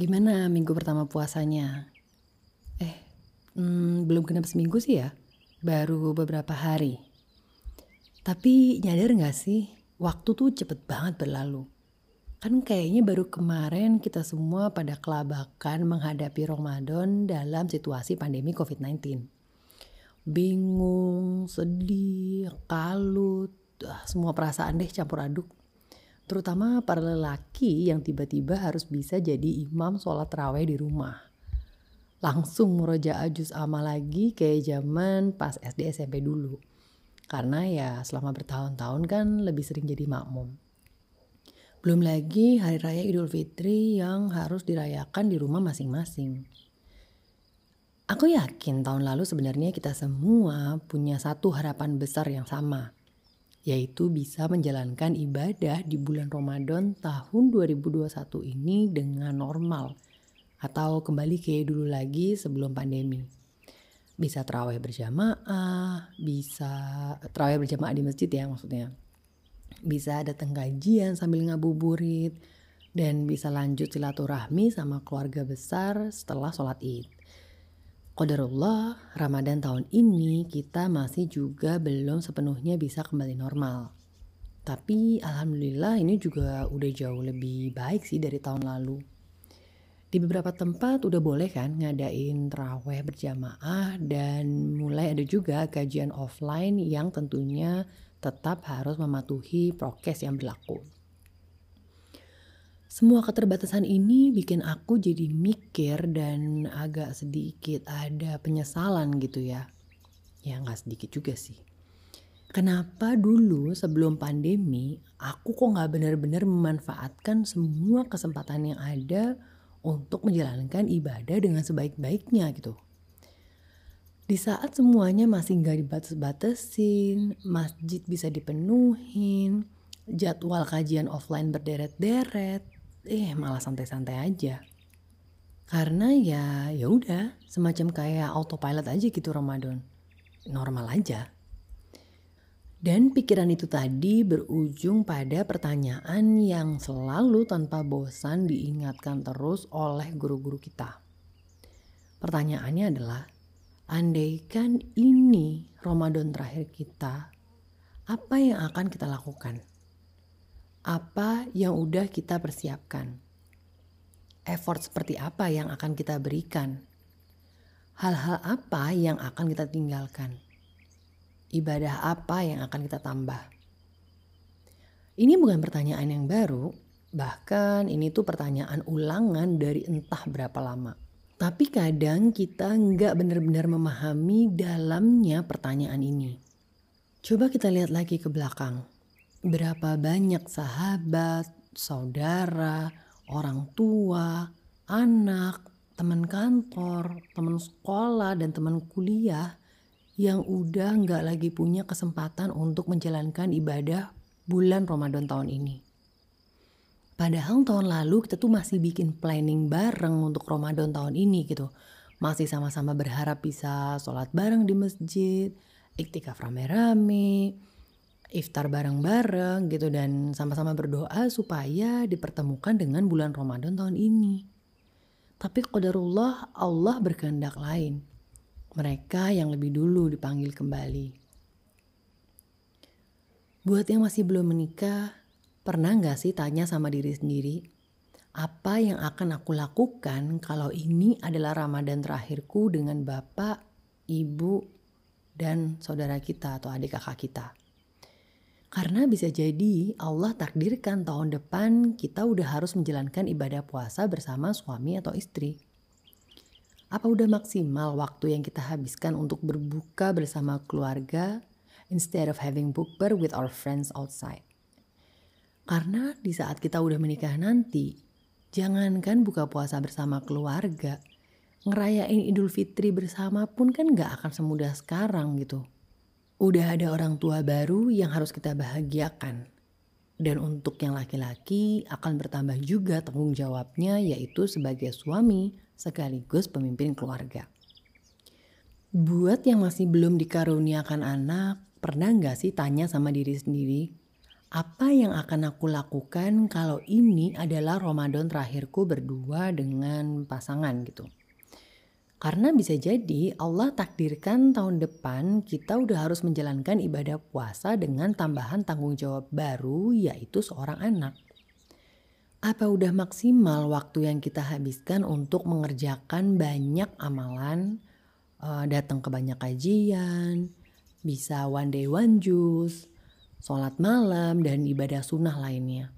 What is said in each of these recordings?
Gimana minggu pertama puasanya? Eh, hmm, belum genap seminggu sih ya. Baru beberapa hari. Tapi nyadar gak sih, waktu tuh cepet banget berlalu. Kan kayaknya baru kemarin kita semua pada kelabakan menghadapi Ramadan dalam situasi pandemi COVID-19. Bingung, sedih, kalut, semua perasaan deh campur aduk terutama para lelaki yang tiba-tiba harus bisa jadi imam sholat raweh di rumah. Langsung murojaah juz amal lagi kayak zaman pas SD SMP dulu. Karena ya selama bertahun-tahun kan lebih sering jadi makmum. Belum lagi hari raya Idul Fitri yang harus dirayakan di rumah masing-masing. Aku yakin tahun lalu sebenarnya kita semua punya satu harapan besar yang sama, yaitu bisa menjalankan ibadah di bulan Ramadan tahun 2021 ini dengan normal atau kembali kayak dulu lagi sebelum pandemi. Bisa terawih berjamaah, bisa terawih berjamaah di masjid ya maksudnya. Bisa datang kajian sambil ngabuburit, dan bisa lanjut silaturahmi sama keluarga besar setelah sholat id. Qadarullah, Ramadan tahun ini kita masih juga belum sepenuhnya bisa kembali normal. Tapi alhamdulillah ini juga udah jauh lebih baik sih dari tahun lalu. Di beberapa tempat udah boleh kan ngadain terawih berjamaah dan mulai ada juga kajian offline yang tentunya tetap harus mematuhi prokes yang berlaku. Semua keterbatasan ini bikin aku jadi mikir dan agak sedikit ada penyesalan gitu ya. Ya nggak sedikit juga sih. Kenapa dulu sebelum pandemi aku kok nggak benar-benar memanfaatkan semua kesempatan yang ada untuk menjalankan ibadah dengan sebaik-baiknya gitu. Di saat semuanya masih nggak dibatas-batasin, masjid bisa dipenuhin, jadwal kajian offline berderet-deret, eh malah santai-santai aja. Karena ya ya udah semacam kayak autopilot aja gitu Ramadan. Normal aja. Dan pikiran itu tadi berujung pada pertanyaan yang selalu tanpa bosan diingatkan terus oleh guru-guru kita. Pertanyaannya adalah, andaikan ini Ramadan terakhir kita, apa yang akan kita lakukan? Apa yang udah kita persiapkan. Effort seperti apa yang akan kita berikan? Hal-hal apa yang akan kita tinggalkan? Ibadah apa yang akan kita tambah? Ini bukan pertanyaan yang baru, bahkan ini tuh pertanyaan ulangan dari entah berapa lama. Tapi kadang kita nggak benar-benar memahami dalamnya pertanyaan ini. Coba kita lihat lagi ke belakang berapa banyak sahabat, saudara, orang tua, anak, teman kantor, teman sekolah, dan teman kuliah yang udah nggak lagi punya kesempatan untuk menjalankan ibadah bulan Ramadan tahun ini. Padahal tahun lalu kita tuh masih bikin planning bareng untuk Ramadan tahun ini gitu. Masih sama-sama berharap bisa sholat bareng di masjid, iktikaf rame-rame, iftar bareng-bareng gitu dan sama-sama berdoa supaya dipertemukan dengan bulan Ramadan tahun ini. Tapi qadarullah Allah berkehendak lain. Mereka yang lebih dulu dipanggil kembali. Buat yang masih belum menikah, pernah nggak sih tanya sama diri sendiri, apa yang akan aku lakukan kalau ini adalah Ramadan terakhirku dengan bapak, ibu, dan saudara kita atau adik kakak kita? Karena bisa jadi Allah takdirkan tahun depan kita udah harus menjalankan ibadah puasa bersama suami atau istri. Apa udah maksimal waktu yang kita habiskan untuk berbuka bersama keluarga instead of having bukber with our friends outside? Karena di saat kita udah menikah nanti, jangankan buka puasa bersama keluarga, ngerayain Idul Fitri bersama pun kan gak akan semudah sekarang gitu. Udah ada orang tua baru yang harus kita bahagiakan. Dan untuk yang laki-laki akan bertambah juga tanggung jawabnya yaitu sebagai suami sekaligus pemimpin keluarga. Buat yang masih belum dikaruniakan anak, pernah nggak sih tanya sama diri sendiri, apa yang akan aku lakukan kalau ini adalah Ramadan terakhirku berdua dengan pasangan gitu. Karena bisa jadi Allah takdirkan tahun depan kita udah harus menjalankan ibadah puasa dengan tambahan tanggung jawab baru yaitu seorang anak. Apa udah maksimal waktu yang kita habiskan untuk mengerjakan banyak amalan, uh, datang ke banyak kajian, bisa one day one juice, sholat malam, dan ibadah sunnah lainnya.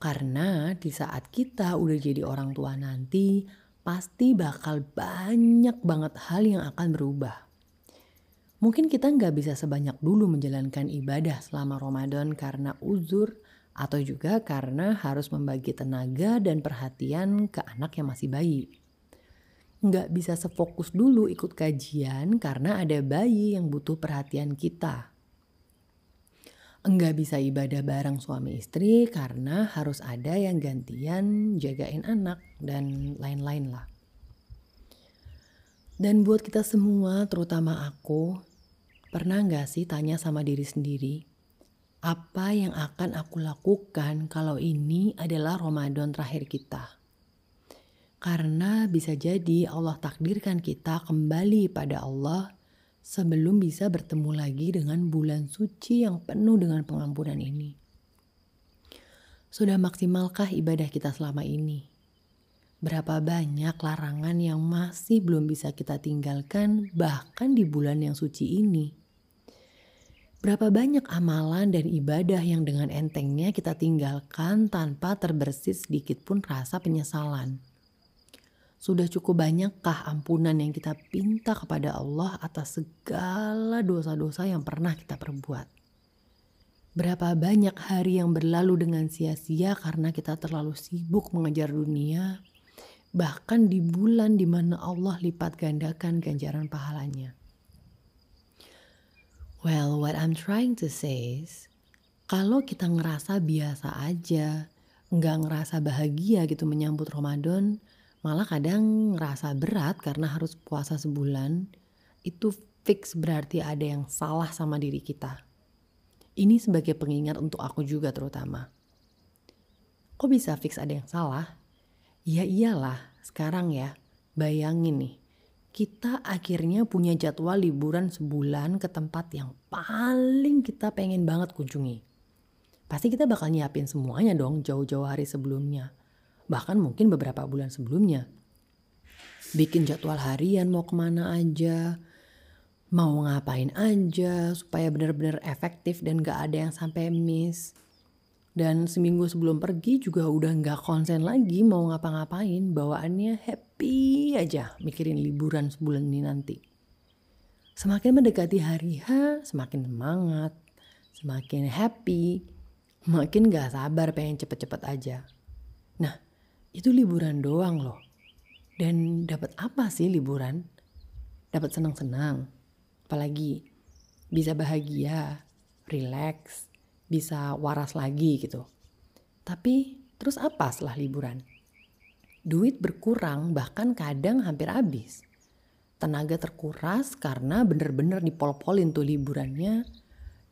Karena di saat kita udah jadi orang tua nanti, pasti bakal banyak banget hal yang akan berubah. Mungkin kita nggak bisa sebanyak dulu menjalankan ibadah selama Ramadan karena uzur atau juga karena harus membagi tenaga dan perhatian ke anak yang masih bayi. Nggak bisa sefokus dulu ikut kajian karena ada bayi yang butuh perhatian kita enggak bisa ibadah bareng suami istri karena harus ada yang gantian jagain anak dan lain-lain lah. Dan buat kita semua, terutama aku, pernah nggak sih tanya sama diri sendiri, apa yang akan aku lakukan kalau ini adalah Ramadan terakhir kita? Karena bisa jadi Allah takdirkan kita kembali pada Allah sebelum bisa bertemu lagi dengan bulan suci yang penuh dengan pengampunan ini. Sudah maksimalkah ibadah kita selama ini? Berapa banyak larangan yang masih belum bisa kita tinggalkan, bahkan di bulan yang suci ini? Berapa banyak amalan dan ibadah yang dengan entengnya kita tinggalkan tanpa terbersit sedikit pun rasa penyesalan? Sudah cukup banyakkah ampunan yang kita pinta kepada Allah atas segala dosa-dosa yang pernah kita perbuat? Berapa banyak hari yang berlalu dengan sia-sia karena kita terlalu sibuk mengejar dunia, bahkan di bulan di mana Allah lipat gandakan ganjaran pahalanya. Well, what I'm trying to say is, kalau kita ngerasa biasa aja, nggak ngerasa bahagia gitu menyambut Ramadan, malah kadang ngerasa berat karena harus puasa sebulan, itu fix berarti ada yang salah sama diri kita. Ini sebagai pengingat untuk aku juga terutama. Kok bisa fix ada yang salah? Ya iyalah, sekarang ya, bayangin nih, kita akhirnya punya jadwal liburan sebulan ke tempat yang paling kita pengen banget kunjungi. Pasti kita bakal nyiapin semuanya dong jauh-jauh hari sebelumnya bahkan mungkin beberapa bulan sebelumnya. Bikin jadwal harian mau ke mana aja, mau ngapain aja supaya benar-benar efektif dan gak ada yang sampai miss. Dan seminggu sebelum pergi juga udah gak konsen lagi mau ngapa-ngapain, bawaannya happy aja mikirin liburan sebulan ini nanti. Semakin mendekati hari H, semakin semangat, semakin happy, makin gak sabar pengen cepet-cepet aja. Itu liburan doang loh. Dan dapat apa sih liburan? Dapat senang-senang. Apalagi bisa bahagia, relax, bisa waras lagi gitu. Tapi terus apa setelah liburan? Duit berkurang bahkan kadang hampir habis. Tenaga terkuras karena bener-bener dipol-polin tuh liburannya.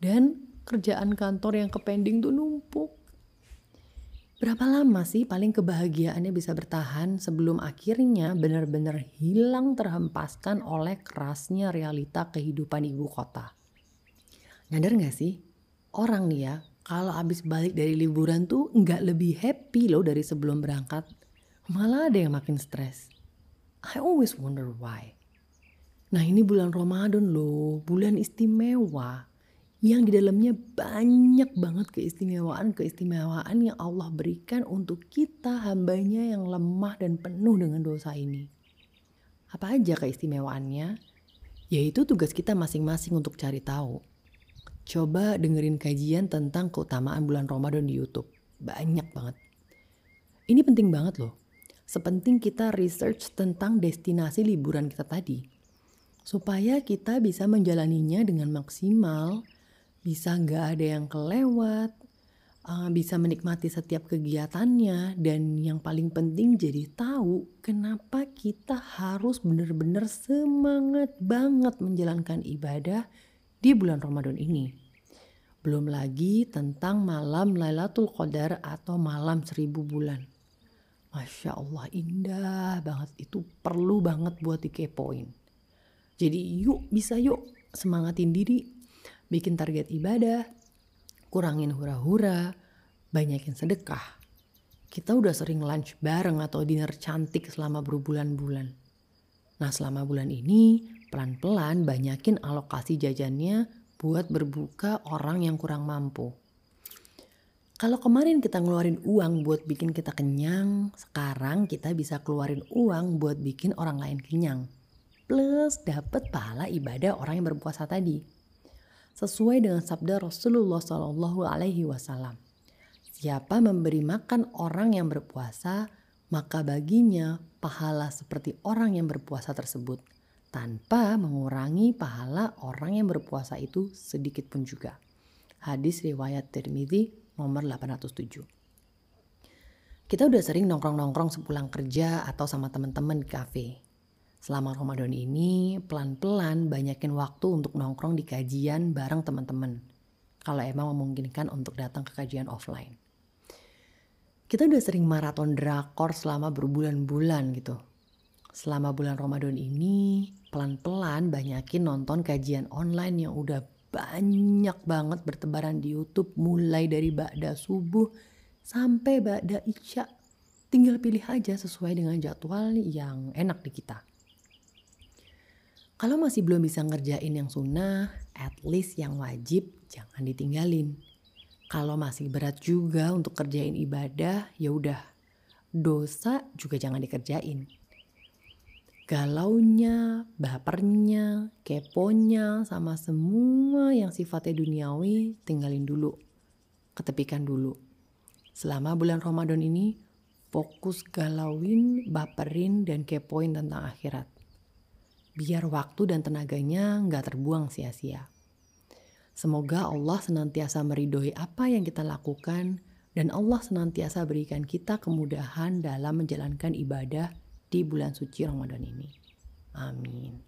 Dan kerjaan kantor yang kepending tuh numpuk. Berapa lama sih paling kebahagiaannya bisa bertahan sebelum akhirnya benar-benar hilang terhempaskan oleh kerasnya realita kehidupan ibu kota? Nyadar gak sih? Orang nih ya, kalau abis balik dari liburan tuh nggak lebih happy loh dari sebelum berangkat. Malah ada yang makin stres. I always wonder why. Nah ini bulan Ramadan loh, bulan istimewa yang di dalamnya banyak banget keistimewaan-keistimewaan yang Allah berikan untuk kita hambanya yang lemah dan penuh dengan dosa ini. Apa aja keistimewaannya? Yaitu tugas kita masing-masing untuk cari tahu. Coba dengerin kajian tentang keutamaan bulan Ramadan di YouTube. Banyak banget. Ini penting banget loh. Sepenting kita research tentang destinasi liburan kita tadi. Supaya kita bisa menjalaninya dengan maksimal, bisa nggak ada yang kelewat, uh, bisa menikmati setiap kegiatannya, dan yang paling penting jadi tahu kenapa kita harus benar-benar semangat banget menjalankan ibadah di bulan Ramadan ini. Belum lagi tentang malam Lailatul Qadar atau malam seribu bulan. Masya Allah indah banget. Itu perlu banget buat dikepoin. Jadi yuk bisa yuk semangatin diri. Bikin target ibadah. Kurangin hura-hura. Banyakin sedekah. Kita udah sering lunch bareng atau dinner cantik selama berbulan-bulan. Nah selama bulan ini pelan-pelan banyakin alokasi jajannya buat berbuka orang yang kurang mampu. Kalau kemarin kita ngeluarin uang buat bikin kita kenyang, sekarang kita bisa keluarin uang buat bikin orang lain kenyang. Plus dapat pahala ibadah orang yang berpuasa tadi. Sesuai dengan sabda Rasulullah Shallallahu Alaihi Wasallam. Siapa memberi makan orang yang berpuasa, maka baginya pahala seperti orang yang berpuasa tersebut tanpa mengurangi pahala orang yang berpuasa itu sedikit pun juga. Hadis riwayat Tirmidzi nomor 807. Kita udah sering nongkrong-nongkrong sepulang kerja atau sama teman-teman di kafe. Selama Ramadan ini, pelan-pelan banyakin waktu untuk nongkrong di kajian bareng teman-teman. Kalau emang memungkinkan untuk datang ke kajian offline. Kita udah sering maraton drakor selama berbulan-bulan gitu selama bulan Ramadan ini pelan-pelan banyakin nonton kajian online yang udah banyak banget bertebaran di YouTube mulai dari Ba'da subuh sampai Ba'da Isya. Tinggal pilih aja sesuai dengan jadwal yang enak di kita. Kalau masih belum bisa ngerjain yang sunnah, at least yang wajib jangan ditinggalin. Kalau masih berat juga untuk kerjain ibadah, ya udah. Dosa juga jangan dikerjain galaunya, bapernya, keponya, sama semua yang sifatnya duniawi tinggalin dulu. Ketepikan dulu. Selama bulan Ramadan ini, fokus galauin, baperin, dan kepoin tentang akhirat. Biar waktu dan tenaganya nggak terbuang sia-sia. Semoga Allah senantiasa meridhoi apa yang kita lakukan dan Allah senantiasa berikan kita kemudahan dalam menjalankan ibadah di bulan suci Ramadan ini. Amin.